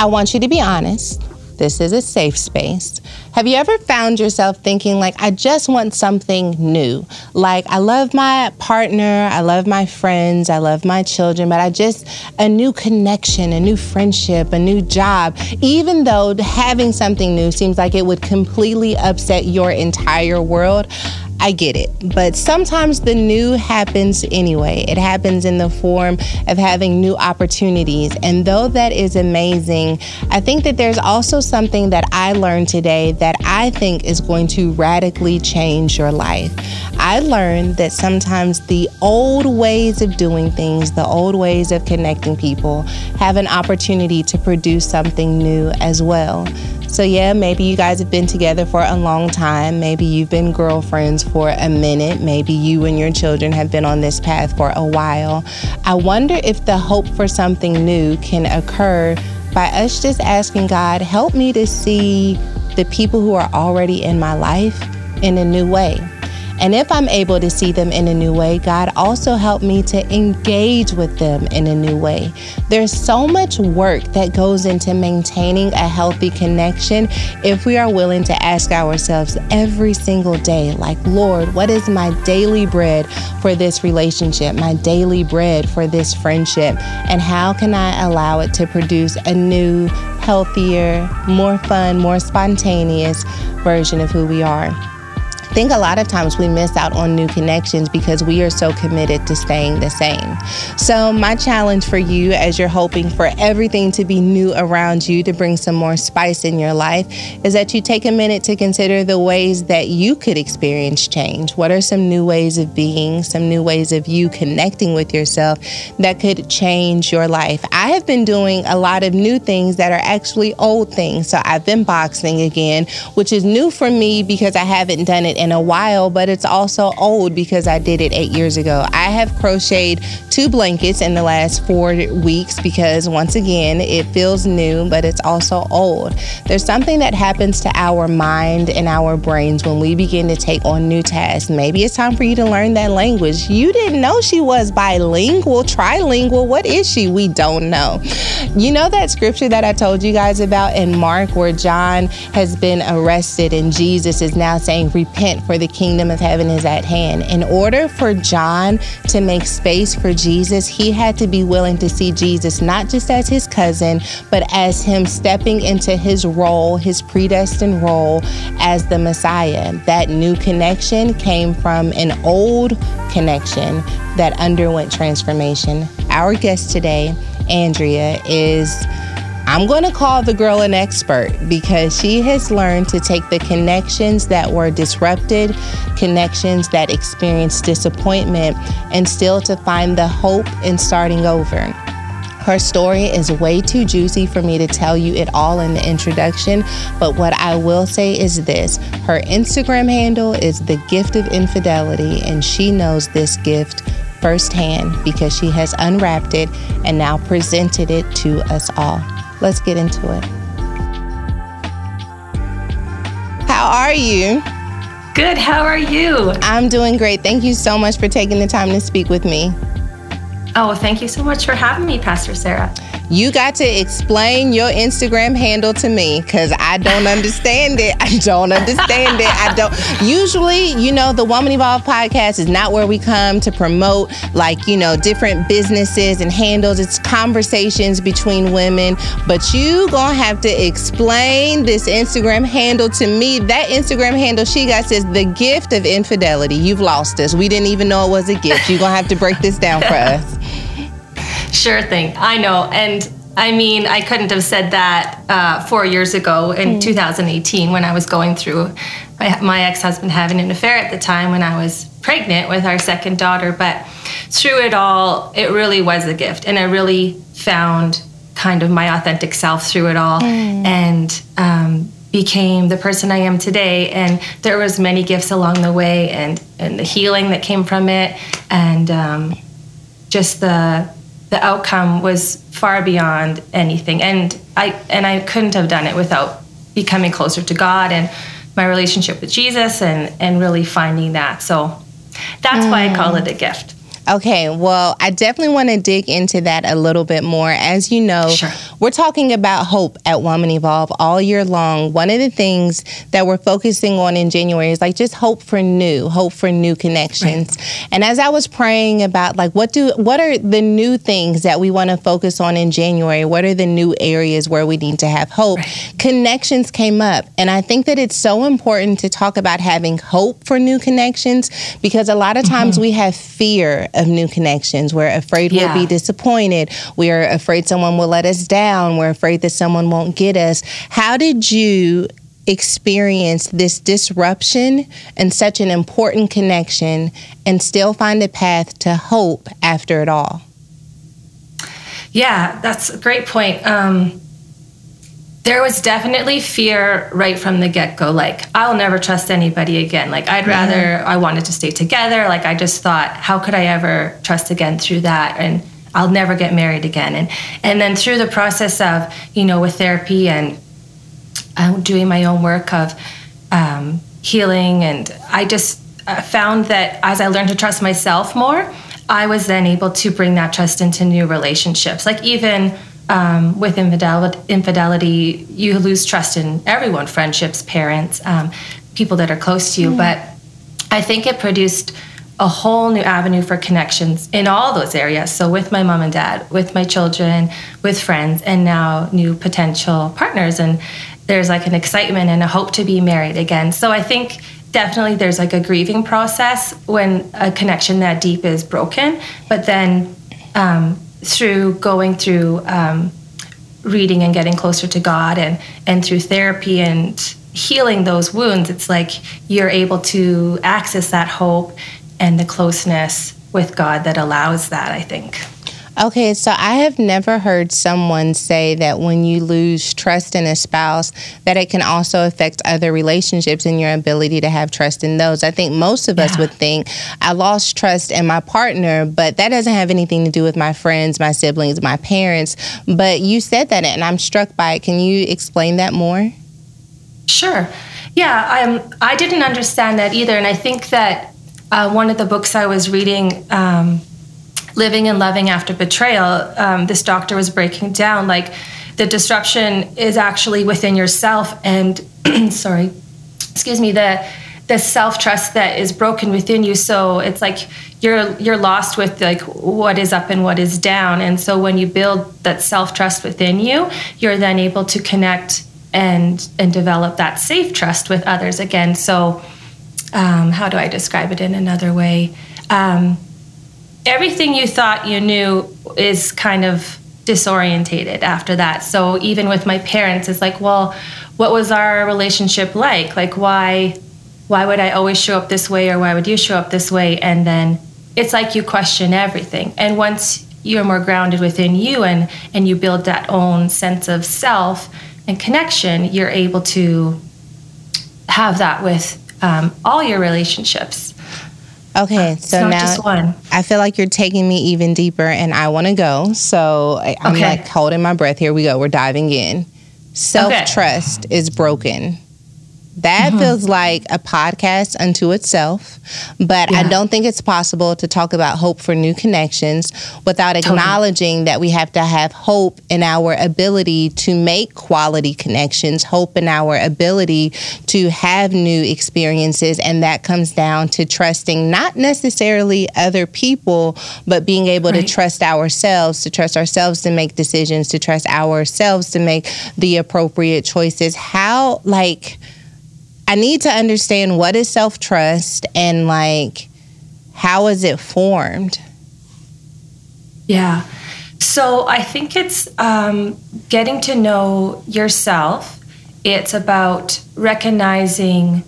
I want you to be honest. This is a safe space. Have you ever found yourself thinking, like, I just want something new? Like, I love my partner, I love my friends, I love my children, but I just, a new connection, a new friendship, a new job, even though having something new seems like it would completely upset your entire world. I get it. But sometimes the new happens anyway. It happens in the form of having new opportunities. And though that is amazing, I think that there's also something that I learned today that I think is going to radically change your life. I learned that sometimes the old ways of doing things, the old ways of connecting people, have an opportunity to produce something new as well. So, yeah, maybe you guys have been together for a long time. Maybe you've been girlfriends for a minute. Maybe you and your children have been on this path for a while. I wonder if the hope for something new can occur by us just asking God, help me to see the people who are already in my life in a new way. And if I'm able to see them in a new way, God also help me to engage with them in a new way. There's so much work that goes into maintaining a healthy connection if we are willing to ask ourselves every single day, like, Lord, what is my daily bread for this relationship, my daily bread for this friendship? And how can I allow it to produce a new, healthier, more fun, more spontaneous version of who we are? I think a lot of times we miss out on new connections because we are so committed to staying the same. So, my challenge for you as you're hoping for everything to be new around you to bring some more spice in your life is that you take a minute to consider the ways that you could experience change. What are some new ways of being, some new ways of you connecting with yourself that could change your life? I have been doing a lot of new things that are actually old things. So, I've been boxing again, which is new for me because I haven't done it in a while, but it's also old because I did it eight years ago. I have crocheted two blankets in the last four weeks because, once again, it feels new, but it's also old. There's something that happens to our mind and our brains when we begin to take on new tasks. Maybe it's time for you to learn that language. You didn't know she was bilingual, trilingual. What is she? We don't know. You know that scripture that I told you guys about in Mark where John has been arrested and Jesus is now saying, Repent for the kingdom of heaven is at hand. In order for John to make space for Jesus, he had to be willing to see Jesus not just as his cousin, but as him stepping into his role, his predestined role as the Messiah. That new connection came from an old connection that underwent transformation. Our guest today Andrea, is I'm going to call the girl an expert because she has learned to take the connections that were disrupted, connections that experienced disappointment, and still to find the hope in starting over. Her story is way too juicy for me to tell you it all in the introduction, but what I will say is this her Instagram handle is the gift of infidelity, and she knows this gift firsthand because she has unwrapped it and now presented it to us all. Let's get into it. How are you? Good. How are you? I'm doing great. Thank you so much for taking the time to speak with me. Oh, thank you so much for having me, Pastor Sarah. You got to explain your Instagram handle to me because I don't understand it. I don't understand it. I don't. Usually, you know, the Woman Evolve podcast is not where we come to promote like, you know, different businesses and handles. It's conversations between women. But you gonna have to explain this Instagram handle to me. That Instagram handle she got says the gift of infidelity. You've lost us. We didn't even know it was a gift. You're gonna have to break this down for us. Sure thing. I know. And I mean, I couldn't have said that uh, four years ago in mm. 2018 when I was going through my, my ex husband having an affair at the time when I was pregnant with our second daughter. But through it all, it really was a gift. And I really found kind of my authentic self through it all mm. and um, became the person I am today. And there was many gifts along the way and, and the healing that came from it and um, just the the outcome was far beyond anything and i and i couldn't have done it without becoming closer to god and my relationship with jesus and and really finding that so that's mm. why i call it a gift Okay, well, I definitely want to dig into that a little bit more. As you know, sure. We're talking about hope at Woman Evolve all year long. One of the things that we're focusing on in January is like just hope for new, hope for new connections. Right. And as I was praying about like what do what are the new things that we want to focus on in January? What are the new areas where we need to have hope? Right. Connections came up, and I think that it's so important to talk about having hope for new connections because a lot of times mm-hmm. we have fear of new connections. We're afraid yeah. we'll be disappointed. We're afraid someone will let us down. We're afraid that someone won't get us. How did you experience this disruption and such an important connection and still find a path to hope after it all? Yeah, that's a great point. Um, there was definitely fear right from the get go. Like, I'll never trust anybody again. Like, I'd rather, I wanted to stay together. Like, I just thought, how could I ever trust again through that? And I'll never get married again. And, and then through the process of, you know, with therapy and uh, doing my own work of um, healing, and I just uh, found that as I learned to trust myself more, I was then able to bring that trust into new relationships. Like, even, um, with infidelity, infidelity, you lose trust in everyone friendships, parents, um, people that are close to you. Mm. But I think it produced a whole new avenue for connections in all those areas. So, with my mom and dad, with my children, with friends, and now new potential partners. And there's like an excitement and a hope to be married again. So, I think definitely there's like a grieving process when a connection that deep is broken. But then, um, through going through um, reading and getting closer to God and and through therapy and healing those wounds, it's like you're able to access that hope and the closeness with God that allows that, I think. Okay, so I have never heard someone say that when you lose trust in a spouse, that it can also affect other relationships and your ability to have trust in those. I think most of yeah. us would think I lost trust in my partner, but that doesn't have anything to do with my friends, my siblings, my parents. But you said that, and I'm struck by it. Can you explain that more? Sure. Yeah, I'm, I didn't understand that either, and I think that uh, one of the books I was reading. Um, living and loving after betrayal, um, this doctor was breaking down like the disruption is actually within yourself, and sorry, excuse me, the the self trust that is broken within you. So it's like you're you're lost with like what is up and what is down, and so when you build that self trust within you, you're then able to connect and and develop that safe trust with others again. So um, how do I describe it in another way? Um, everything you thought you knew is kind of disorientated after that. So even with my parents, it's like, well, what was our relationship like? Like why why would I always show up this way or why would you show up this way? And then it's like you question everything. And once you're more grounded within you and and you build that own sense of self and connection, you're able to have that with um, all your relationships. Okay, so now I feel like you're taking me even deeper, and I want to go. So I, am okay. like holding my breath. Here we go. We're diving in. Self trust okay. is broken. That mm-hmm. feels like a podcast unto itself, but yeah. I don't think it's possible to talk about hope for new connections without acknowledging totally. that we have to have hope in our ability to make quality connections, hope in our ability to have new experiences. And that comes down to trusting not necessarily other people, but being able right. to trust ourselves, to trust ourselves to make decisions, to trust ourselves to make the appropriate choices. How, like, I need to understand what is self trust and like how is it formed? Yeah. So I think it's um, getting to know yourself. It's about recognizing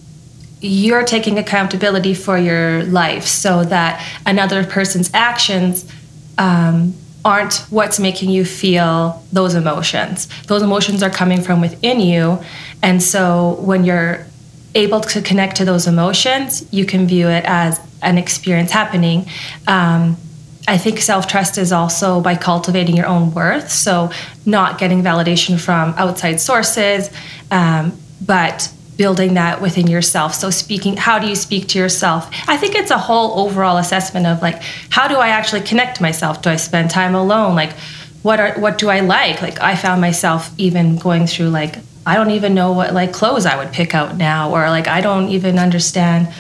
you're taking accountability for your life so that another person's actions um, aren't what's making you feel those emotions. Those emotions are coming from within you. And so when you're able to connect to those emotions, you can view it as an experience happening. Um, I think self trust is also by cultivating your own worth. So, not getting validation from outside sources, um, but building that within yourself. So, speaking, how do you speak to yourself? I think it's a whole overall assessment of like, how do I actually connect to myself? Do I spend time alone? Like, what are what do I like? Like, I found myself even going through like I don't even know what like clothes I would pick out now, or like I don't even understand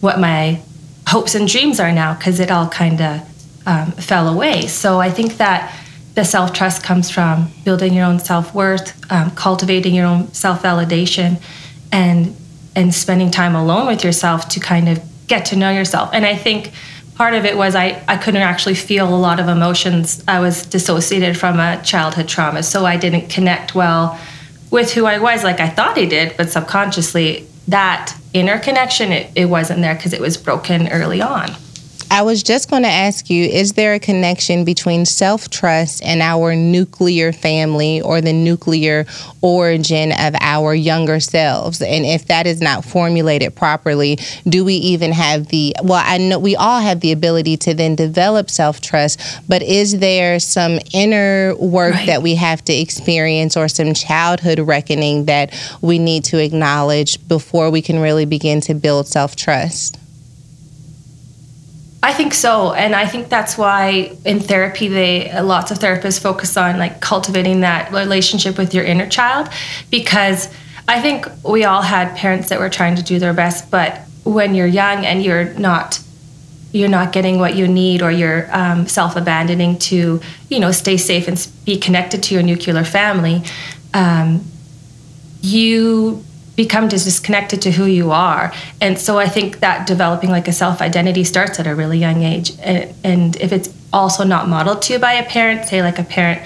what my hopes and dreams are now because it all kind of um, fell away. So I think that the self trust comes from building your own self worth, um, cultivating your own self validation, and and spending time alone with yourself to kind of get to know yourself. And I think part of it was I, I couldn't actually feel a lot of emotions. I was dissociated from a childhood trauma, so I didn't connect well with who I was like I thought he did, but subconsciously that inner connection it, it wasn't there because it was broken early on. I was just going to ask you is there a connection between self trust and our nuclear family or the nuclear origin of our younger selves? And if that is not formulated properly, do we even have the, well, I know we all have the ability to then develop self trust, but is there some inner work right. that we have to experience or some childhood reckoning that we need to acknowledge before we can really begin to build self trust? I think so, and I think that's why in therapy, they lots of therapists focus on like cultivating that relationship with your inner child, because I think we all had parents that were trying to do their best, but when you're young and you're not you're not getting what you need or you're um, self-abandoning to you know stay safe and be connected to your nuclear family um, you become disconnected to who you are. And so I think that developing like a self identity starts at a really young age. And, and, if it's also not modeled to you by a parent, say like a parent,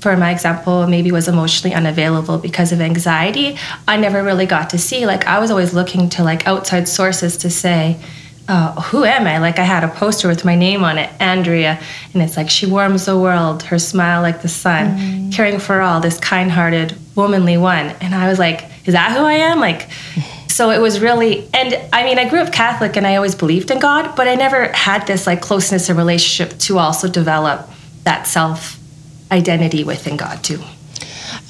for my example, maybe was emotionally unavailable because of anxiety, I never really got to see. Like I was always looking to like outside sources to say, uh, who am I? Like I had a poster with my name on it, Andrea, and it's like she warms the world, her smile like the sun, mm. caring for all, this kind-hearted, womanly one. And I was like, is that who I am? Like, so it was really, and I mean, I grew up Catholic and I always believed in God, but I never had this like closeness and relationship to also develop that self identity within God too.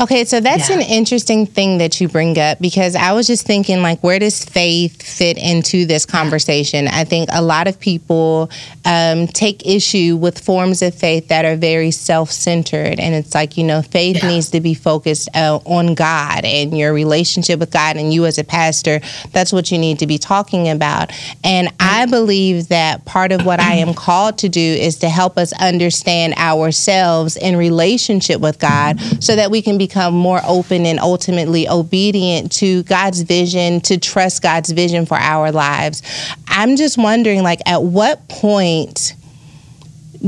Okay, so that's yeah. an interesting thing that you bring up because I was just thinking, like, where does faith fit into this conversation? I think a lot of people um, take issue with forms of faith that are very self centered. And it's like, you know, faith yeah. needs to be focused uh, on God and your relationship with God and you as a pastor. That's what you need to be talking about. And I believe that part of what I am called to do is to help us understand ourselves in relationship with God so that we can be become more open and ultimately obedient to God's vision, to trust God's vision for our lives. I'm just wondering, like, at what point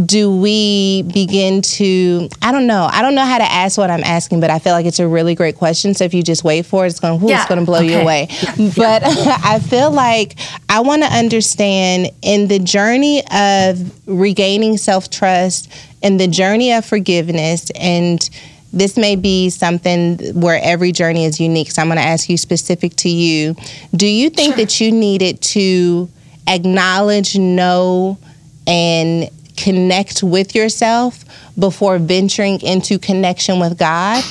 do we begin to i don't know. I don't know how to ask what i'm asking but i feel like it's a really great question. So if you just wait for it it's going Yeah, it's going to blow you okay. away. But i feel like i want to understand in the journey of regaining self-trust in the journey of forgiveness and this may be something where every journey is unique so i'm going to ask you specific to you do you think that you needed to acknowledge know and connect with yourself before venturing into connection with God.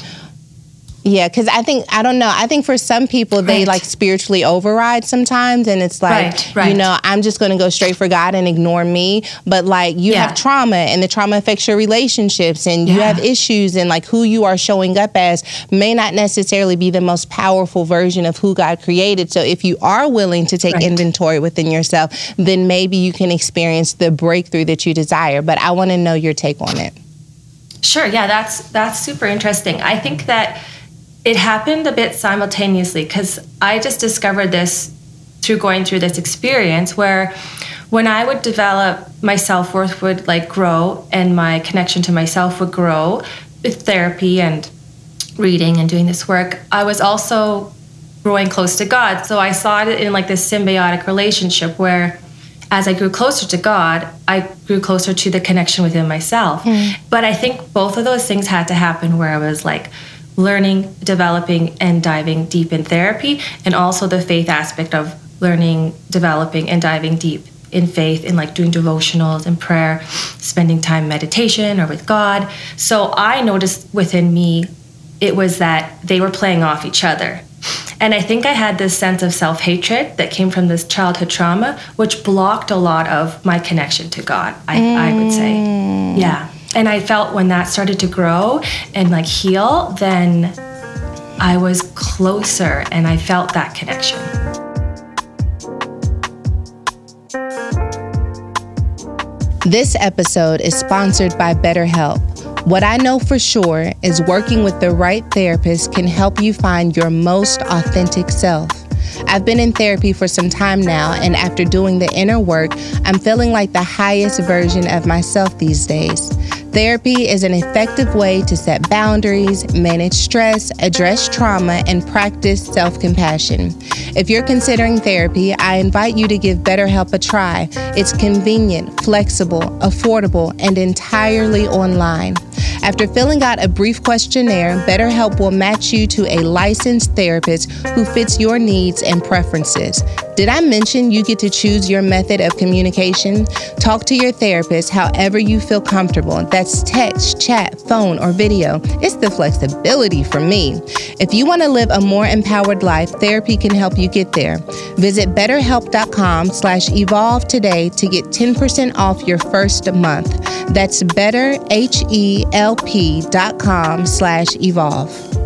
Yeah, because I think I don't know. I think for some people they like spiritually override sometimes, and it's like Right, you know I'm just going to go straight for God and ignore me. But like you Yeah. have trauma, and the trauma affects your relationships, and you have issues, and like who you are showing up as may not necessarily be the most powerful version of who God created. So if you are willing to take Right. inventory within yourself, then maybe you can experience the breakthrough that you desire. But I want to know your take on it. Sure, yeah, that's that's super interesting. I think that it happened a bit simultaneously because I just discovered this through going through this experience where when I would develop my self worth would like grow and my connection to myself would grow with therapy and reading and doing this work. I was also growing close to God. So I saw it in like this symbiotic relationship where as I grew closer to God, I grew closer to the connection within myself. Mm. But I think both of those things had to happen where I was like learning, developing, and diving deep in therapy, and also the faith aspect of learning, developing, and diving deep in faith in like doing devotionals and prayer, spending time meditation or with God. So I noticed within me it was that they were playing off each other. And I think I had this sense of self hatred that came from this childhood trauma, which blocked a lot of my connection to God, I, I would say. Mm. Yeah. And I felt when that started to grow and like heal, then I was closer and I felt that connection. This episode is sponsored by BetterHelp. What I know for sure is working with the right therapist can help you find your most authentic self. I've been in therapy for some time now, and after doing the inner work, I'm feeling like the highest version of myself these days. Therapy is an effective way to set boundaries, manage stress, address trauma, and practice self compassion. If you're considering therapy, I invite you to give BetterHelp a try. It's convenient, flexible, affordable, and entirely online. After filling out a brief questionnaire, BetterHelp will match you to a licensed therapist who fits your needs and preferences. Did I mention you get to choose your method of communication? Talk to your therapist however you feel comfortable. That's text, chat, phone, or video. It's the flexibility for me. If you want to live a more empowered life, therapy can help you get there. Visit betterhelp.com slash evolve today to get 10% off your first month. That's betterhelp.com slash evolve.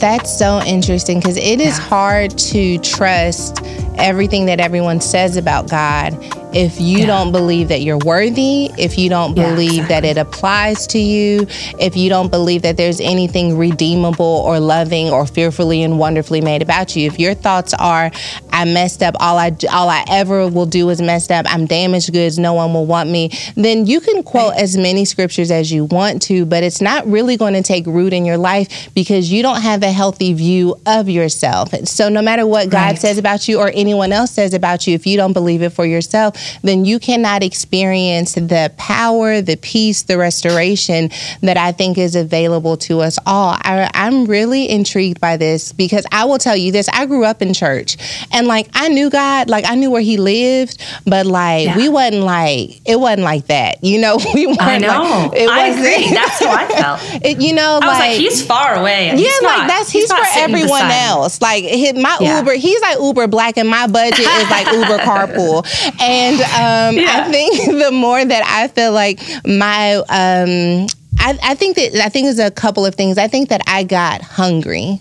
That's so interesting because it is hard to trust everything that everyone says about God if you don't believe that you're worthy, if you don't Yeah, believe that it applies to you, if you don't believe that there's anything redeemable or loving or fearfully and wonderfully made about you. If your thoughts are, I messed up, all I all I ever will do is messed up, I'm damaged goods, no one will want me, then you can quote as many scriptures as you want to, but it's not really going to take root in your life because you don't have a healthy view of yourself. So no matter what God Right. says about you or anyone else says about you, if you don't believe it for yourself, then you cannot experience the power, the peace, the restoration that I think is available to us all. I, I'm really intrigued by this because I will tell you this I grew up in church and like I knew God, like I knew where He lived, but like Yeah. we wasn't like, it wasn't like that. You know, we weren't I know. like, it I wasn't- agree. That's how I felt. It, you know, I was like, he's far away. yeah, he's like not- that's he's, not for everyone else. Like my Yeah. Uber, he's like Uber Black, and my budget is like Uber Carpool. And um, Yeah. I think the more that I feel like my, um, I, I think that I think there's a couple of things. I think that I got hungry.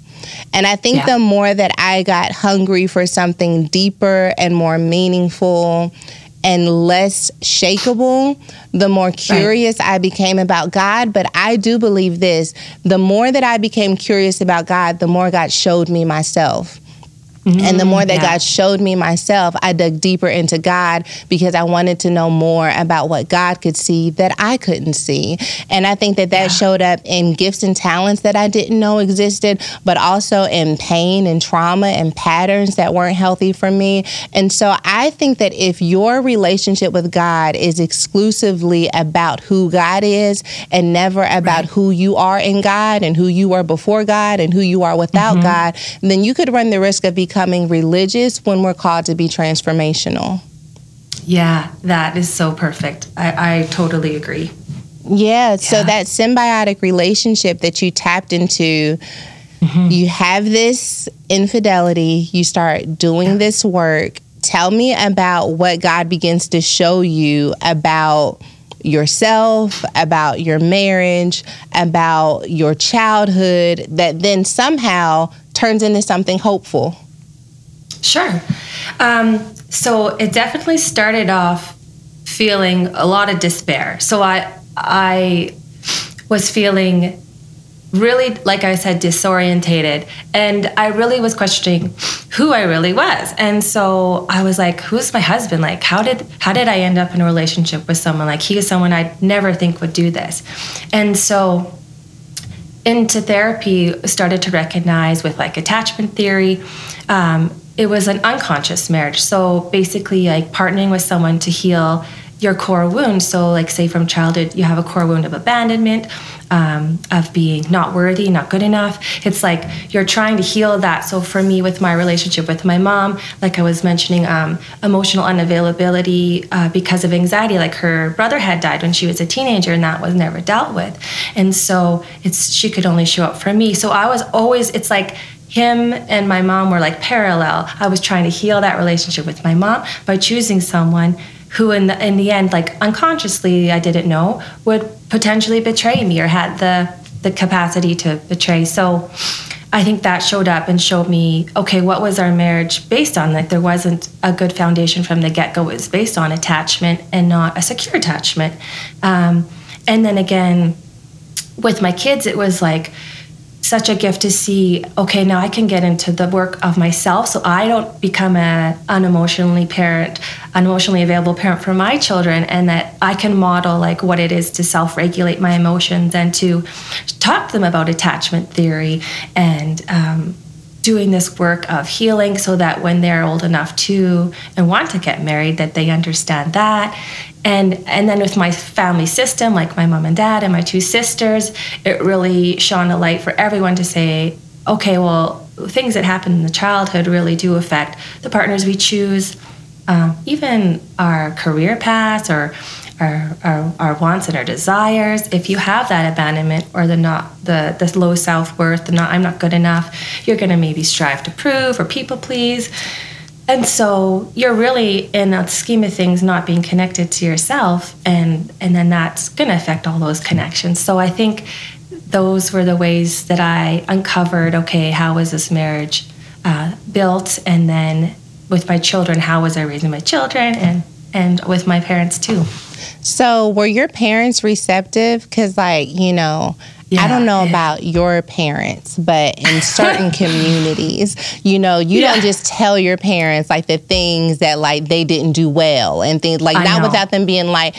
And I think Yeah. the more that I got hungry for something deeper and more meaningful and less shakable, the more curious I became about God. But I do believe this the more that I became curious about God, the more God showed me myself. Mm-hmm. And the more that yeah. God showed me myself, I dug deeper into God because I wanted to know more about what God could see that I couldn't see. And I think that that yeah. showed up in gifts and talents that I didn't know existed, but also in pain and trauma and patterns that weren't healthy for me. And so I think that if your relationship with God is exclusively about who God is and never about right. who you are in God and who you were before God and who you are without mm-hmm. God, then you could run the risk of becoming becoming religious when we're called to be transformational. Yeah, that is so perfect. I, I totally agree. Yeah, yeah, so that symbiotic relationship that you tapped into, mm-hmm. you have this infidelity, you start doing this work. Tell me about what God begins to show you about yourself, about your marriage, about your childhood that then somehow turns into something hopeful. Sure. Um, so it definitely started off feeling a lot of despair. So I I was feeling really like I said disorientated and I really was questioning who I really was. And so I was like who's my husband? Like how did how did I end up in a relationship with someone like he is someone I'd never think would do this. And so into therapy started to recognize with like attachment theory um, it was an unconscious marriage. So basically, like partnering with someone to heal your core wound. So, like, say from childhood, you have a core wound of abandonment, um, of being not worthy, not good enough. It's like you're trying to heal that. So, for me, with my relationship with my mom, like I was mentioning, um, emotional unavailability uh, because of anxiety. Like her brother had died when she was a teenager, and that was never dealt with. And so, it's she could only show up for me. So, I was always. It's like him and my mom were like parallel. I was trying to heal that relationship with my mom by choosing someone who in the in the end like unconsciously I didn't know would potentially betray me or had the the capacity to betray. So I think that showed up and showed me okay, what was our marriage based on? Like there wasn't a good foundation from the get go. It was based on attachment and not a secure attachment. Um, and then again, with my kids, it was like such a gift to see okay now i can get into the work of myself so i don't become an unemotionally parent unemotionally available parent for my children and that i can model like what it is to self-regulate my emotions and to talk to them about attachment theory and um, doing this work of healing so that when they're old enough to and want to get married that they understand that and and then with my family system like my mom and dad and my two sisters it really shone a light for everyone to say okay well things that happen in the childhood really do affect the partners we choose um, even our career paths or our, our, our, wants and our desires. If you have that abandonment or the not the, the low self-worth the not i'm not good enough you're going to maybe strive to prove or people please and so you're really in a scheme of things not being connected to yourself and and then that's going to affect all those connections. So i think those were the ways that i uncovered okay how was this marriage uh, built? And then with my children how was i raising my children? And and with my parents too. So were your parents receptive? Because like you know yeah, I don't know yeah. about your parents, but in certain communities, you know, you yeah. don't just tell your parents like the things that like they didn't do well and things like I not know. without them being like,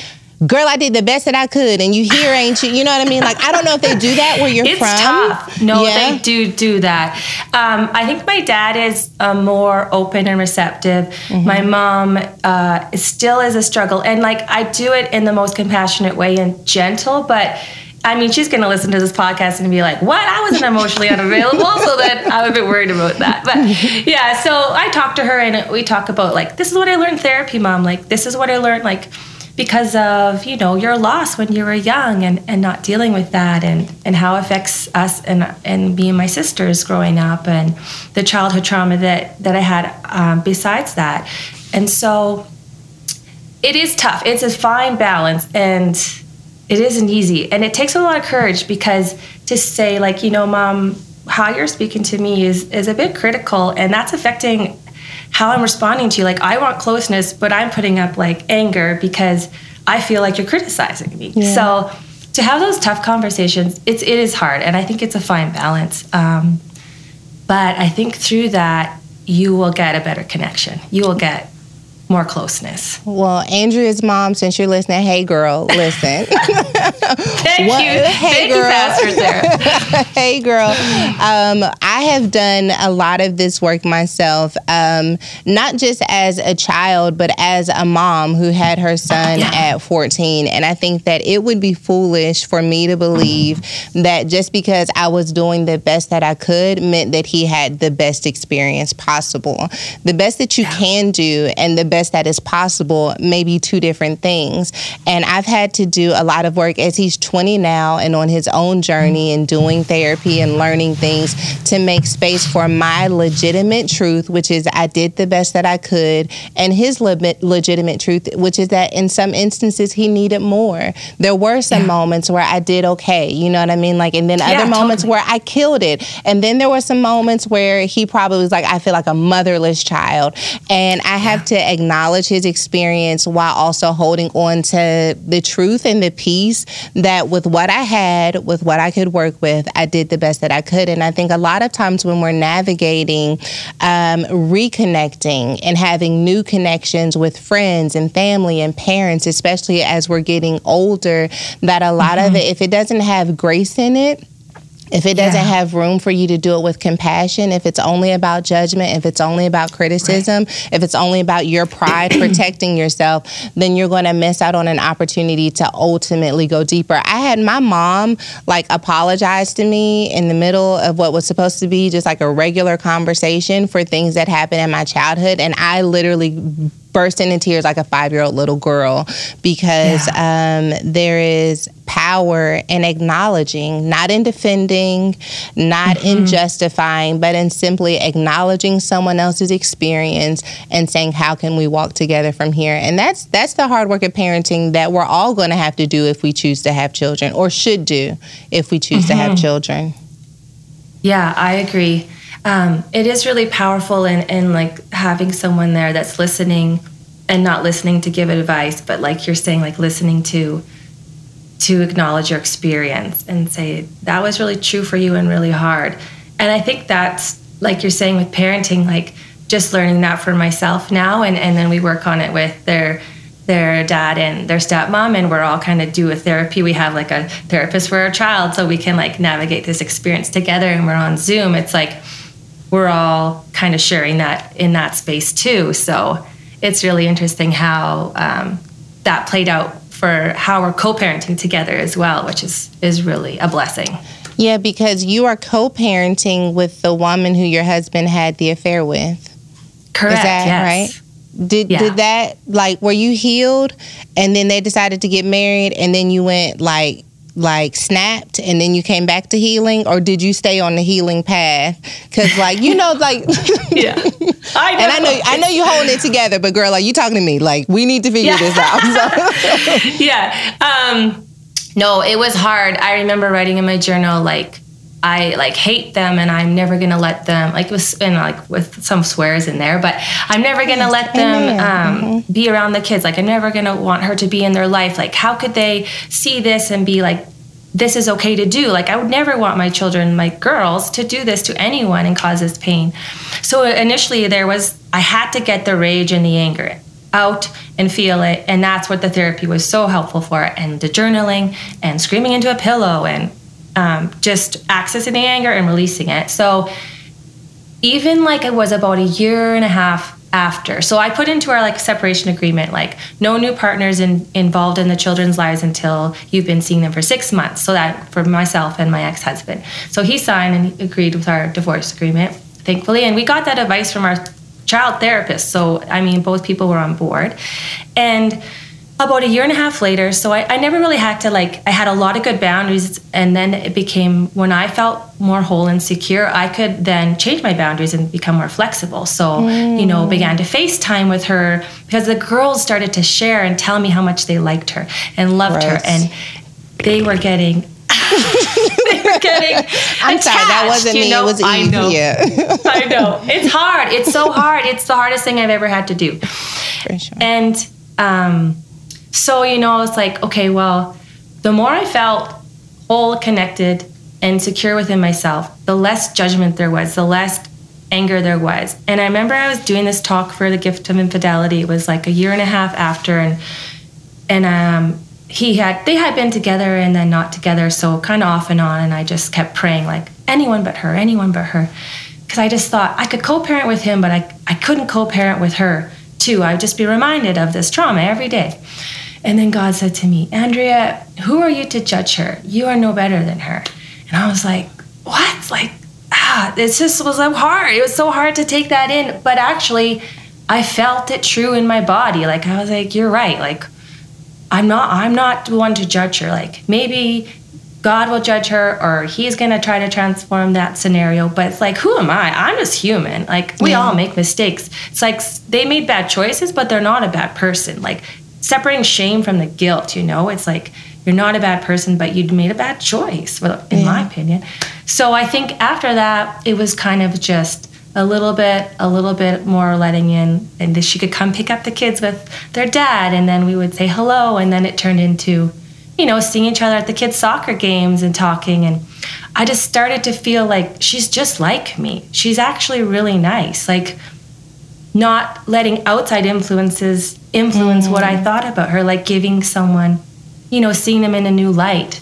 girl, I did the best that I could, and you here, ain't you? You know what I mean? Like, I don't know if they do that where you're it's from. Tough. No, yeah. they do do that. Um, I think my dad is uh, more open and receptive. Mm-hmm. My mom uh, still is a struggle, and like I do it in the most compassionate way and gentle, but I mean, she's going to listen to this podcast and be like, what? I wasn't emotionally unavailable. so then I'm a bit worried about that. But yeah, so I talk to her and we talk about like, this is what I learned therapy, mom. Like, this is what I learned, like, because of, you know, your loss when you were young and, and not dealing with that and, and how it affects us and, and me and my sisters growing up and the childhood trauma that, that I had um, besides that. And so it is tough. It's a fine balance. And, it isn't easy and it takes a lot of courage because to say like you know mom how you're speaking to me is is a bit critical and that's affecting how i'm responding to you like i want closeness but i'm putting up like anger because i feel like you're criticizing me yeah. so to have those tough conversations it's it is hard and i think it's a fine balance um, but i think through that you will get a better connection. You will get more closeness. Well, Andrea's mom, since you're listening, hey girl, listen. Thank What- you. Hey Thank you, girl. Pastor Sarah. hey girl. Um, I have done a lot of this work myself, um, not just as a child, but as a mom who had her son at 14. And I think that it would be foolish for me to believe that just because I was doing the best that I could meant that he had the best experience possible. The best that you can do and the best that is possible may be two different things. And I've had to do a lot of work as he's 20 now and on his own journey and doing therapy and learning things to make space for my legitimate truth, which is I did the best that I could, and his le- legitimate truth, which is that in some instances he needed more. There were some moments where I did okay, you know what I mean? Like, and then Yeah, other moments where I killed it. And then there were some moments where he probably was like, I feel like a motherless child. And I have to acknowledge his experience while also holding on to the truth and the peace that with what I had, with what I could work with, I did the best that I could. And I think a lot of times when we're navigating, um, reconnecting and having new connections with friends and family and parents, especially as we're getting older, that a lot of it, if it doesn't have grace in it, if it doesn't have room for you to do it with compassion, if it's only about judgment, if it's only about criticism, if it's only about your pride protecting yourself, then you're going to miss out on an opportunity to ultimately go deeper. I had my mom like apologize to me in the middle of what was supposed to be just like a regular conversation for things that happened in my childhood, and I literally burst into tears like a five year old little girl because um, there is power in acknowledging, not in defending, not in justifying, but in simply acknowledging someone else's experience and saying, "How can we walk together from here?" And that's that's the hard work of parenting that we're all going to have to do if we choose to have children, or should do if we choose to have Mhm. children. Yeah, I agree. Um, it is really powerful in, in like having someone there that's listening and not listening to give advice, but like you're saying, like listening to to acknowledge your experience and say that was really true for you and really hard. And I think that's like you're saying with parenting, like just learning that for myself now, and and then we work on it with their their dad and their stepmom and we're all kind of do a therapy we have like a therapist for our child so we can like navigate this experience together and we're on zoom it's like we're all kind of sharing that in that space too so it's really interesting how um, that played out for how we're co-parenting together as well which is is really a blessing Yeah, because you are co-parenting with the woman who your husband had the affair with. Correct, Is that yes. right? Did Yeah. did that like were you healed and then they decided to get married and then you went like like snapped and then you came back to healing or did you stay on the healing path cuz like you know like yeah I know. and I know I know you holding it together but girl like you talking to me like we need to figure Yeah. this out so. yeah. Um, no, it was hard. I remember writing in my journal like I like hate them and I'm never gonna let them like it was and like with some swears in there, but I'm never gonna let them um, be around the kids. Like I'm never gonna want her to be in their life. Like how could they see this and be like this is okay to do. Like I would never want my children, my girls, to do this to anyone and cause this pain. So initially there was I had to get the rage and the anger out and feel it and that's what the therapy was so helpful for and the journaling and screaming into a pillow and um, just accessing the anger and releasing it. So even like it was about a year and a half after. So i put into our like separation agreement like no new partners in, involved in the children's lives until you've been seeing them for six months. So that for myself and my ex-husband. So he signed and agreed with our divorce agreement thankfully. And we got that advice from our child therapist. So i mean both people were on board. And about a year and a half later so I, I never really had to like i had a lot of good boundaries and then it became when i felt more whole and secure i could then change my boundaries and become more flexible so you know began to facetime with her because the girls started to share and tell me how much they liked her and loved her and they were getting they were getting I'm sorry that wasn't you me know? it was I know. yeah I know. It's hard. It's so hard. It's the hardest thing I've ever had to do. For sure. And um, so, you know, it's like, okay, well, the more I felt whole, connected, and secure within myself, the less judgment there was, the less anger there was. And I remember I was doing this talk for the gift of infidelity. It was like a year and a half after, and and um, he had they had been together and then not together, so kind of off and on. And I just kept praying like anyone but her, anyone but her, because I just thought I could co-parent with him, but I I couldn't co-parent with her too. I would just be reminded of this trauma every day. And then God said to me, Andrea, who are you to judge her? You are no better than her. And I was like, what? Like, ah, it just was so hard. It was so hard to take that in. But actually, I felt it true in my body. Like I was like, you're right. Like, I'm not I'm not the one to judge her. Like maybe God will judge her or he's going to try to transform that scenario. But it's like, who am I? I'm just human. Like, we yeah. all make mistakes. It's like they made bad choices, but they're not a bad person. Like, separating shame from the guilt, you know, it's like you're not a bad person, but you made a bad choice, in yeah. my opinion. So I think after that, it was kind of just a little bit, a little bit more letting in, and she could come pick up the kids with their dad, and then we would say hello, and then it turned into, you know, seeing each other at the kids' soccer games and talking, and I just started to feel like she's just like me. She's actually really nice, like not letting outside influences influence mm. what I mm. thought about her, like giving someone, you know, seeing them in a new light,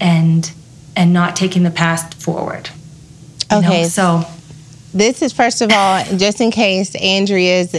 and and not taking the past forward. Okay, know? so this is first of all, just in case Andrea's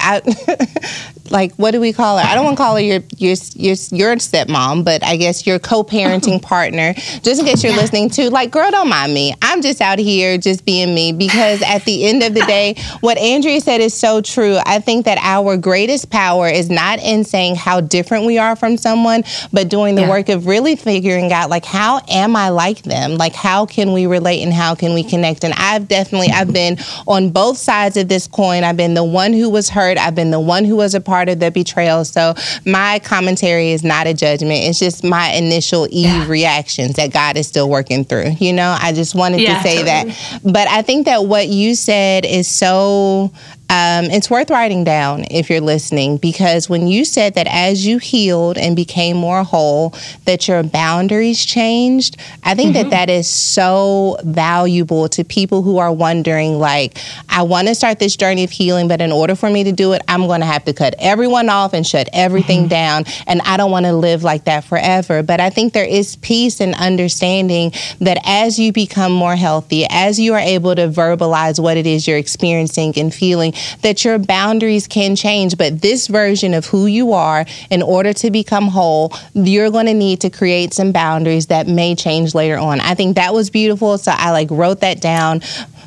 out. like what do we call her? I don't want to call her your your your your stepmom, but I guess your co-parenting partner. Just in case you're listening to, like, girl, don't mind me. I'm just out here just being me because at the end of the day, what Andrea said is so true. I think that our greatest power is not in saying how different we are from someone, but doing the yeah. work of really figuring out like how am I like them? Like how can we relate and how can we connect? And I've definitely I've been on both sides of this coin. I've been the one who was hurt. I've been the one who was a part of the betrayal. So my commentary is not a judgment. It's just my initial Eve yeah. reactions that God is still working through. You know, I just wanted yeah, to say totally. that. But I think that what you said is so um, it's worth writing down if you're listening because when you said that as you healed and became more whole, that your boundaries changed, I think mm-hmm. that that is so valuable to people who are wondering, like, I want to start this journey of healing, but in order for me to do it, I'm going to have to cut everyone off and shut everything mm-hmm. down. And I don't want to live like that forever. But I think there is peace and understanding that as you become more healthy, as you are able to verbalize what it is you're experiencing and feeling, that your boundaries can change. But this version of who you are, in order to become whole, you're going to need to create some boundaries that may change later on. I think that was beautiful. So I like wrote that down.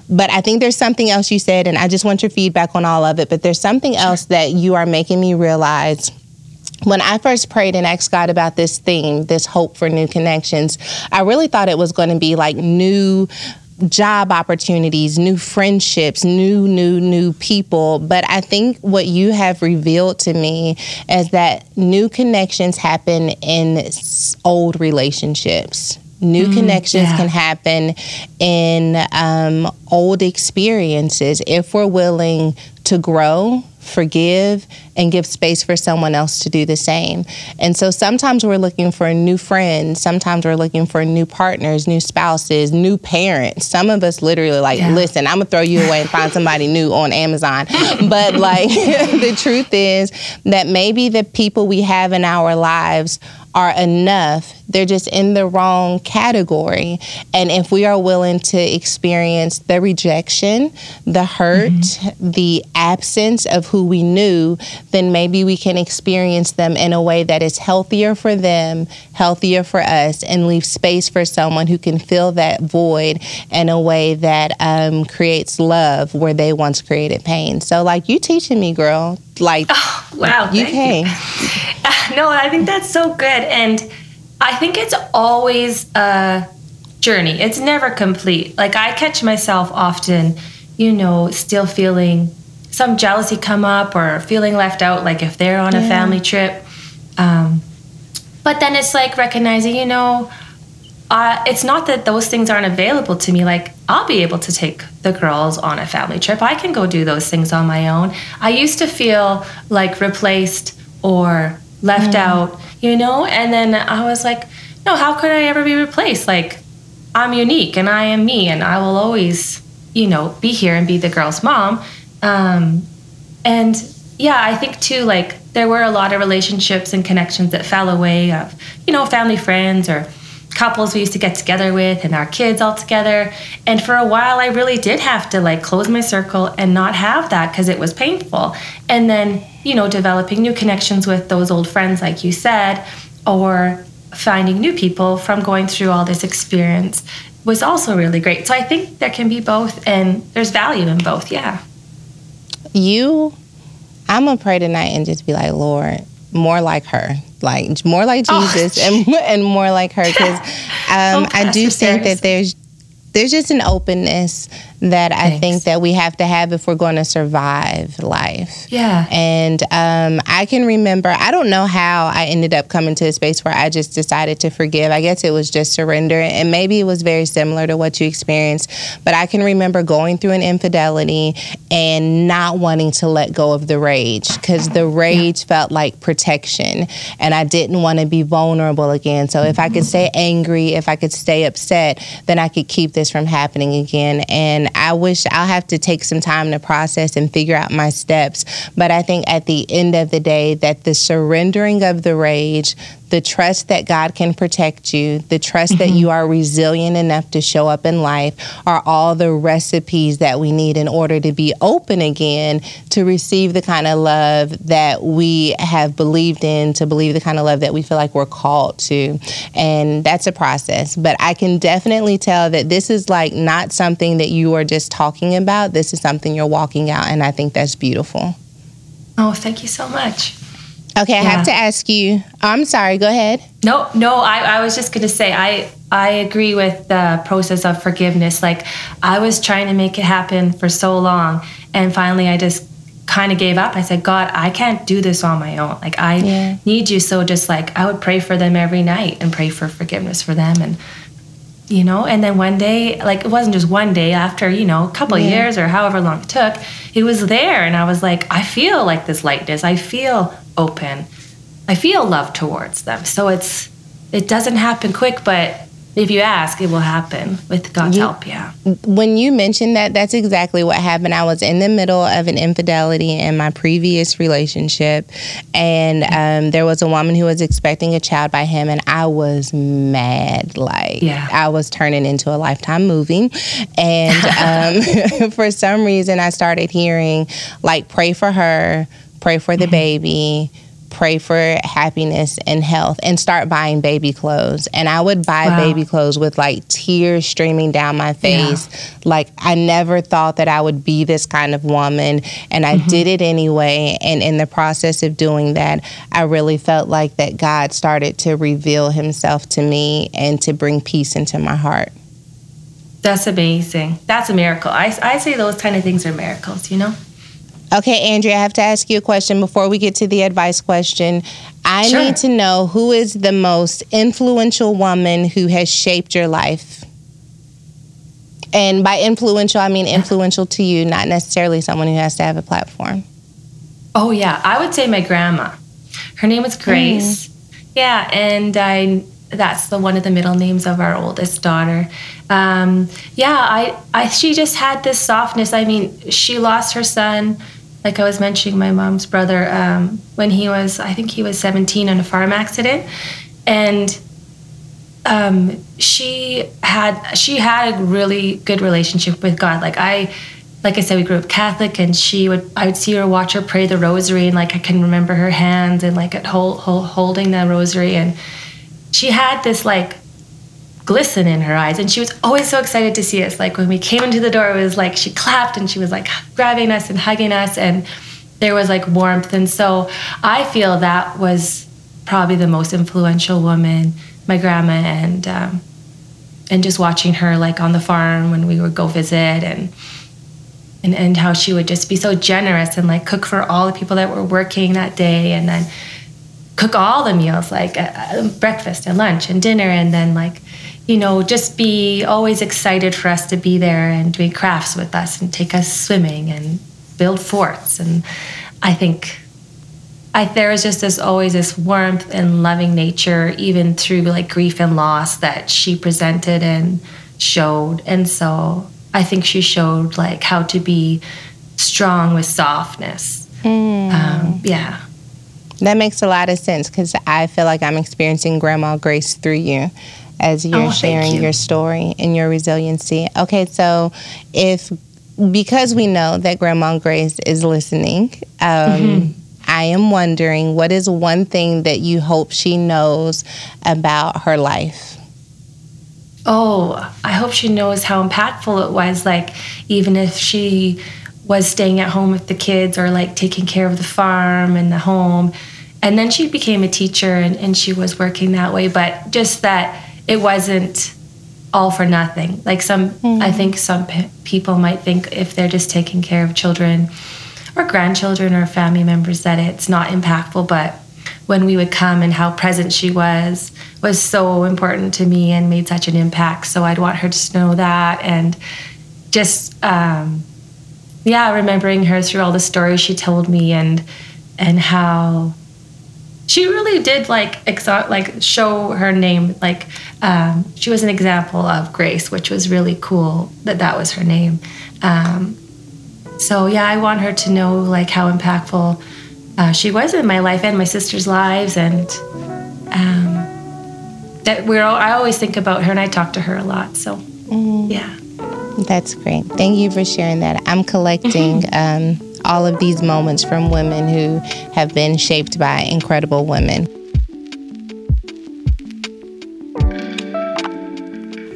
But I think there's something else you said, and I just want your feedback on all of it. But there's something else that you are making me realize when I first prayed and asked God about this theme, this hope for new connections, I really thought it was going to be like new job opportunities, new friendships, new, new, new people. But I think what you have revealed to me is that new connections happen in old relationships. New mm, connections yeah. can happen in um, old experiences if we're willing to grow forgive, and give space for someone else to do the same. And so sometimes we're looking for a new friends, sometimes we're looking for new partners, new spouses, new parents. Some of us literally like, yeah. listen, I'm gonna throw you away and find somebody new on Amazon. But like the truth is that maybe the people we have in our lives are enough. They're just in the wrong category. And if we are willing to experience the rejection, the hurt, mm-hmm. the absence of who we knew, then maybe we can experience them in a way that is healthier for them, healthier for us, and leave space for someone who can fill that void in a way that um, creates love where they once created pain. So, like you teaching me, girl, like oh, wow, you can. no, I think that's so good. And I think it's always a journey, it's never complete. Like, I catch myself often, you know, still feeling some jealousy come up or feeling left out, like if they're on yeah. a family trip. Um, but then it's like recognizing, you know, uh, it's not that those things aren't available to me. Like, I'll be able to take the girls on a family trip. I can go do those things on my own. I used to feel like replaced or left mm. out, you know? And then I was like, no, how could I ever be replaced? Like, I'm unique and I am me and I will always you know, be here and be the girl's mom. Um, and yeah, I think too, like there were a lot of relationships and connections that fell away of, you know, family friends or couples we used to get together with and our kids all together. And for a while, I really did have to like close my circle and not have that because it was painful. And then, you know, developing new connections with those old friends, like you said, or finding new people from going through all this experience was also really great. So I think there can be both and there's value in both. Yeah. You, I'm to pray tonight and just be like, Lord, more like her like more like oh, Jesus oh. and and more like her because um, oh, I do think that there's there's just an openness that Thanks. I think that we have to have if we're going to survive life. Yeah. And um, I can remember, I don't know how I ended up coming to a space where I just decided to forgive. I guess it was just surrender. And maybe it was very similar to what you experienced. But I can remember going through an infidelity and not wanting to let go of the rage because the rage yeah. felt like protection. And I didn't want to be vulnerable again. So if I could stay angry, if I could stay upset, then I could keep this from happening again. And I wish I'll have to take some time to process and figure out my steps. But I think at the end of the day, that the surrendering of the rage, the trust that God can protect you, the trust mm-hmm. that you are resilient enough to show up in life are all the recipes that we need in order to be open again to receive the kind of love that we have believed in, to believe the kind of love that we feel like we're called to. And that's a process. But I can definitely tell that this is like not something that you are just talking about. This is something you're walking out. And I think that's beautiful. Oh, thank you so much. Okay, I yeah. have to ask you. I'm sorry. Go ahead. No, no. I, I was just going to say I I agree with the process of forgiveness. Like I was trying to make it happen for so long, and finally I just kind of gave up. I said, God, I can't do this on my own. Like I yeah. need you. So just like I would pray for them every night and pray for forgiveness for them and you know and then one day like it wasn't just one day after you know a couple yeah. years or however long it took it was there and i was like i feel like this lightness i feel open. I feel love towards them. So it's it doesn't happen quick, but if you ask, it will happen with God's you, help. Yeah. When you mentioned that, that's exactly what happened. I was in the middle of an infidelity in my previous relationship, and um, there was a woman who was expecting a child by him, and I was mad. Like, yeah. I was turning into a lifetime movie. And um, for some reason, I started hearing, like, pray for her pray for the mm-hmm. baby, pray for happiness and health, and start buying baby clothes. And I would buy wow. baby clothes with like tears streaming down my face. Yeah. Like I never thought that I would be this kind of woman, and I mm-hmm. did it anyway. And in the process of doing that, I really felt like that God started to reveal Himself to me and to bring peace into my heart. That's amazing. That's a miracle. I, I say those kind of things are miracles, you know? Okay, Andrea, I have to ask you a question before we get to the advice question. I sure. need to know who is the most influential woman who has shaped your life? And by influential, I mean influential to you, not necessarily someone who has to have a platform. Oh, yeah. I would say my grandma. Her name was Grace. Mm. Yeah, and I that's the one of the middle names of our oldest daughter. Um, yeah, I, I, she just had this softness. I mean, she lost her son like I was mentioning, my mom's brother, um, when he was, I think he was 17 in a farm accident, and um, she had she had a really good relationship with God. Like I, like I said, we grew up Catholic, and she would I would see her watch her pray the Rosary, and like I can remember her hands and like at hold, hold, holding the Rosary, and she had this like glisten in her eyes. And she was always so excited to see us. Like when we came into the door it was like she clapped and she was like grabbing us and hugging us and there was like warmth. And so i feel that was probably the most influential woman my grandma and um, and just watching her like on the farm when we would go visit and and, and how she would just be so generous and like cook for all the people that were working that day and then cook all the meals like uh, breakfast and lunch and dinner and then like you know, just be always excited for us to be there and doing crafts with us and take us swimming and build forts. And I think I, there was just this always this warmth and loving nature, even through like grief and loss that she presented and showed. And so I think she showed like how to be strong with softness. Mm. Um, yeah. That makes a lot of sense because I feel like I'm experiencing Grandma Grace through you as you're Oh, sharing you. your story and your resiliency. Okay, so if because we know that Grandma Grace is listening, um, Mm-hmm. I am wondering what is one thing that you hope she knows about her life? Oh, I hope she knows how impactful it was. Like, even if she was staying at home with the kids or like taking care of the farm and the home. And then she became a teacher and, and she was working that way. But just that it wasn't all for nothing. Like, some, I think some pe- people might think if they're just taking care of children or grandchildren or family members that it's not impactful. But when we would come and how present she was was so important to me and made such an impact. So I'd want her to know that and just um, yeah, remembering her through all the stories she told me and and how she really did like like show her name like um, she was an example of grace which was really cool that that was her name um, so yeah i want her to know like how impactful uh, she was in my life and my sister's lives and um, that we're all, i always think about her and i talk to her a lot so yeah That's great. Thank you for sharing that. I'm collecting um, all of these moments from women who have been shaped by incredible women.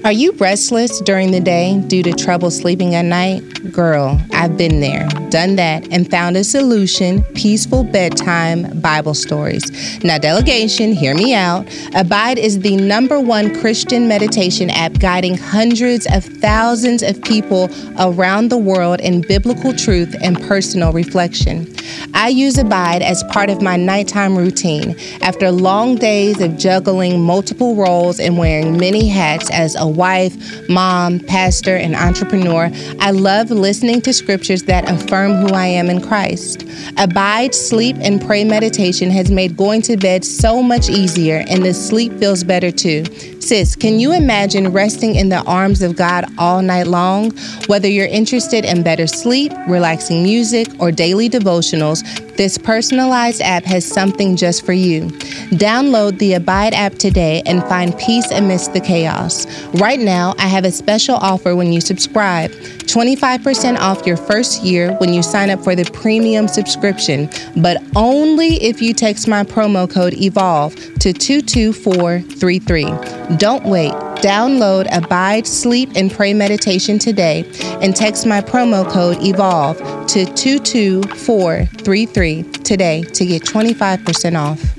Are you restless during the day due to trouble sleeping at night? Girl, I've been there, done that, and found a solution peaceful bedtime Bible stories. Now, delegation, hear me out. Abide is the number one Christian meditation app guiding hundreds of thousands of people around the world in biblical truth and personal reflection. I use Abide as part of my nighttime routine. After long days of juggling multiple roles and wearing many hats as a wife, mom, pastor, and entrepreneur, I love listening to scriptures that affirm who I am in Christ. Abide, sleep, and pray meditation has made going to bed so much easier, and the sleep feels better too. Sis, can you imagine resting in the arms of God all night long? Whether you're interested in better sleep, relaxing music, or daily devotionals, this personalized app has something just for you. Download the Abide app today and find peace amidst the chaos. Right now, I have a special offer when you subscribe 25% off your first year when you sign up for the premium subscription, but only if you text my promo code EVOLVE to 22433. Don't wait. Download Abide, Sleep, and Pray Meditation today and text my promo code EVOLVE to 22433 today to get 25% off.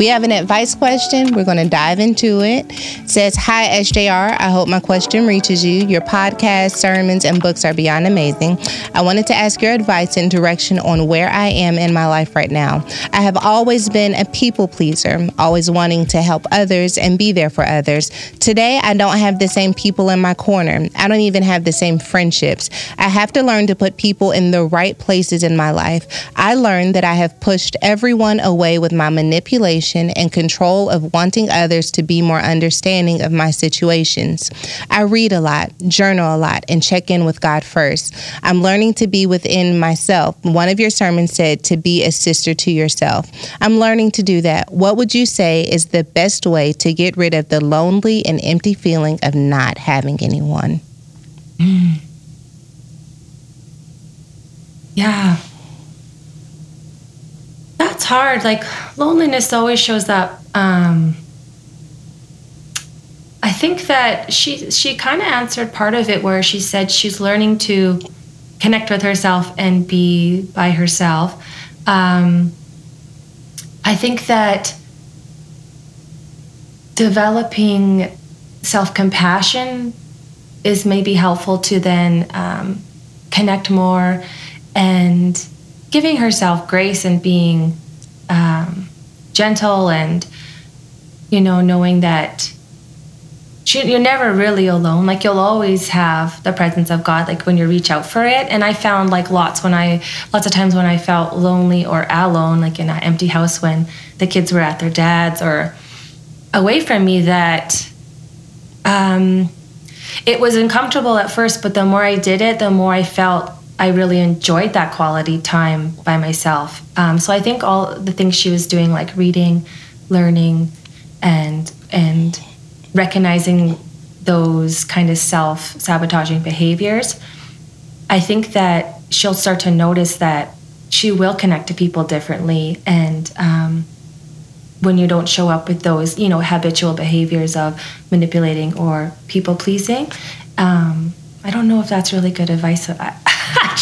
We have an advice question. We're going to dive into it. It says, Hi, SJR. I hope my question reaches you. Your podcast, sermons, and books are beyond amazing. I wanted to ask your advice and direction on where I am in my life right now. I have always been a people pleaser, always wanting to help others and be there for others. Today, I don't have the same people in my corner. I don't even have the same friendships. I have to learn to put people in the right places in my life. I learned that I have pushed everyone away with my manipulation and control of wanting others to be more understanding of my situations. I read a lot, journal a lot, and check in with God first. I'm learning to be within myself. One of your sermons said to be a sister to yourself. I'm learning to do that. What would you say is the best way to get rid of the lonely and empty feeling of not having anyone? Mm. Yeah. Hard. Like loneliness always shows up. Um, I think that she she kind of answered part of it where she said she's learning to connect with herself and be by herself. Um, I think that developing self compassion is maybe helpful to then um, connect more and giving herself grace and being um, gentle and you know knowing that you're never really alone. Like you'll always have the presence of god like when you reach out for it. And i found like lots when i lots of times when i felt lonely or alone like in an empty house when the kids were at their dad's or away from me that um, it was uncomfortable at first, but the more I did it, the more I felt I really enjoyed that quality time by myself. Um, so I think all the things she was doing, like reading, learning, and and recognizing those kind of self sabotaging behaviors, I think that she'll start to notice that she will connect to people differently and. Um, when you don't show up with those, you know, habitual behaviors of manipulating or people pleasing. Um, I don't know if that's really good advice. I,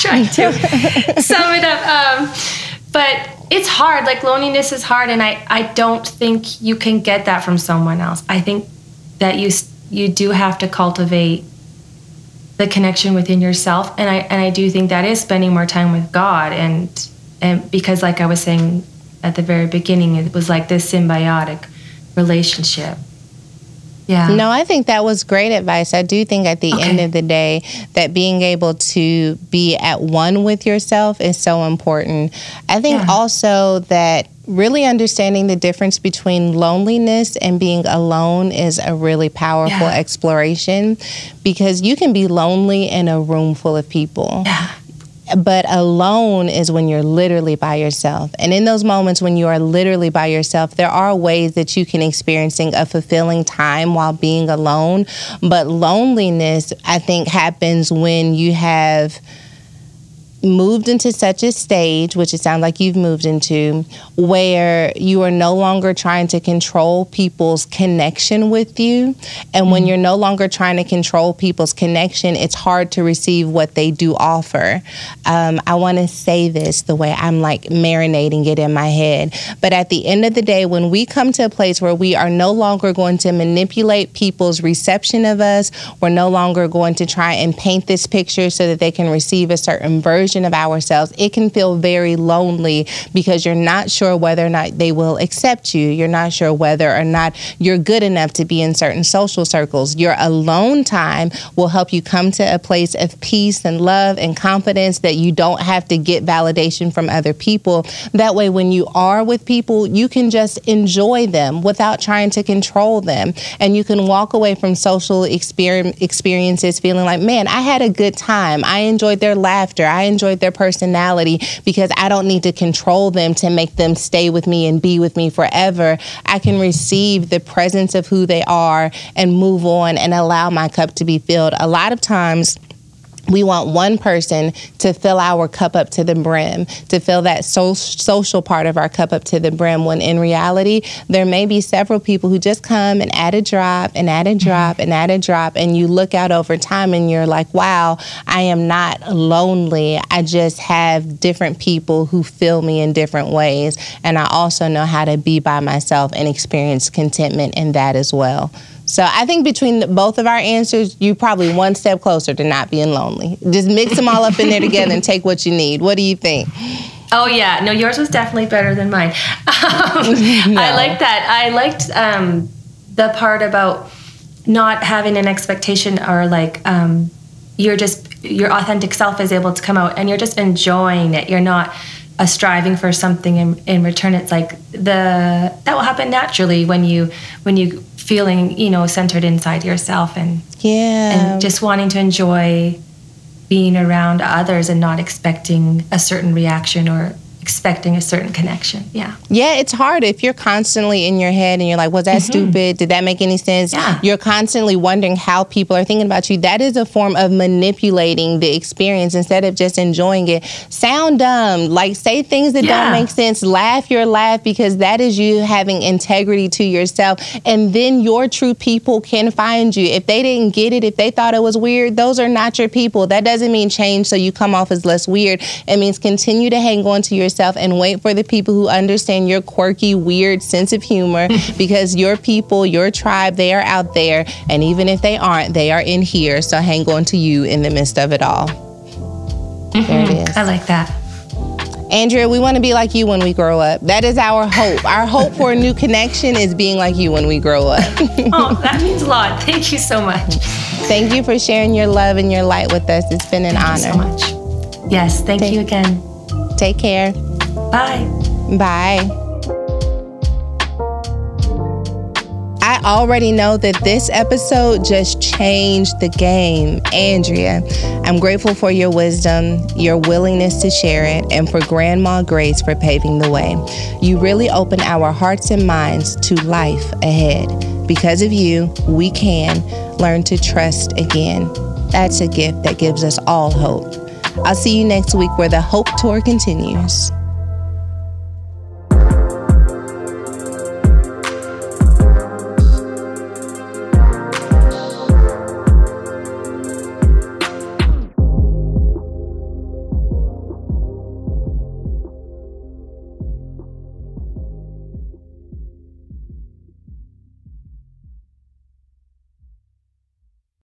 trying to sum it up. Um, but it's hard. Like loneliness is hard, and I, I don't think you can get that from someone else. I think that you you do have to cultivate the connection within yourself, and I and I do think that is spending more time with God, and and because like I was saying at the very beginning. It was like this symbiotic relationship. Yeah. No, I think that was great advice. I do think at the okay. end of the day that being able to be at one with yourself is so important. I think yeah. also that really understanding the difference between loneliness and being alone is a really powerful yeah. exploration because you can be lonely in a room full of people. Yeah. But alone is when you're literally by yourself. And in those moments when you are literally by yourself, there are ways that you can experiencing a fulfilling time while being alone. But loneliness, I think, happens when you have moved into such a stage, which it sounds like you've moved into, where you are no longer trying to control people's connection with you. And when mm-hmm. you're no longer trying to control people's connection, it's hard to receive what they do offer. Um, I want to say this the way I'm like marinating it in my head. But at the end of the day, when we come to a place where we are no longer going to manipulate people's reception of us, we're no longer going to try and paint this picture so that they can receive a certain version version of ourselves, it can feel very lonely because you're not sure whether or not they will accept you. You're not sure whether or not you're good enough to be in certain social circles. Your alone time will help you come to a place of peace and love and confidence that you don't have to get validation from other people. That way, when you are with people, you can just enjoy them without trying to control them. And you can walk away from social experiences feeling like, man, I had a good time. I enjoyed their laughter. I enjoyed enjoyed their personality because I don't need to control them to make them stay with me and be with me forever. I can receive the presence of who they are and move on and allow my cup to be filled. A lot of times, we want one person to fill our cup up to the brim, to fill that so- social part of our cup up to the brim, when in reality, there may be several people who just come and add a drop and add a mm-hmm. drop and add a drop. And you look out over time and you're like, wow, I am not lonely. I just have different people who fill me in different ways. And I also know how to be by myself and experience contentment in that as well. So I think between both of our answers, you probably one step closer to not being lonely. Just mix them all up in there together and take what you need. What do you think? Oh yeah, no, yours was definitely better than mine. Um, no. I like that. I liked um, the part about not having an expectation or like um, you're just your authentic self is able to come out and you're just enjoying it. You're not a striving for something in, in return. It's like the that will happen naturally when you when you feeling you know centered inside yourself and yeah. and just wanting to enjoy being around others and not expecting a certain reaction or expecting a certain connection. Yeah. Yeah, it's hard if you're constantly in your head and you're like, was that mm-hmm. stupid? Did that make any sense? Yeah. You're constantly wondering how people are thinking about you. That is a form of manipulating the experience instead of just enjoying it. Sound dumb, like say things that yeah. don't make sense, laugh your laugh because that is you having integrity to yourself. And then your true people can find you. If they didn't get it, if they thought it was weird, those are not your people. That doesn't mean change so you come off as less weird. It means continue to hang on to yourself yourself and wait for the people who understand your quirky, weird sense of humor because your people, your tribe, they are out there. And even if they aren't, they are in here. So hang on to you in the midst of it all. Mm-hmm. There it is. I like that. Andrea, we want to be like you when we grow up. That is our hope. Our hope for a new connection is being like you when we grow up. oh, that means a lot. Thank you so much. Thank you for sharing your love and your light with us. It's been an thank honor. so much. Yes, thank, thank you again. Take care. Bye. Bye. I already know that this episode just changed the game. Andrea, I'm grateful for your wisdom, your willingness to share it, and for Grandma Grace for paving the way. You really open our hearts and minds to life ahead. Because of you, we can learn to trust again. That's a gift that gives us all hope. I'll see you next week where the Hope Tour continues.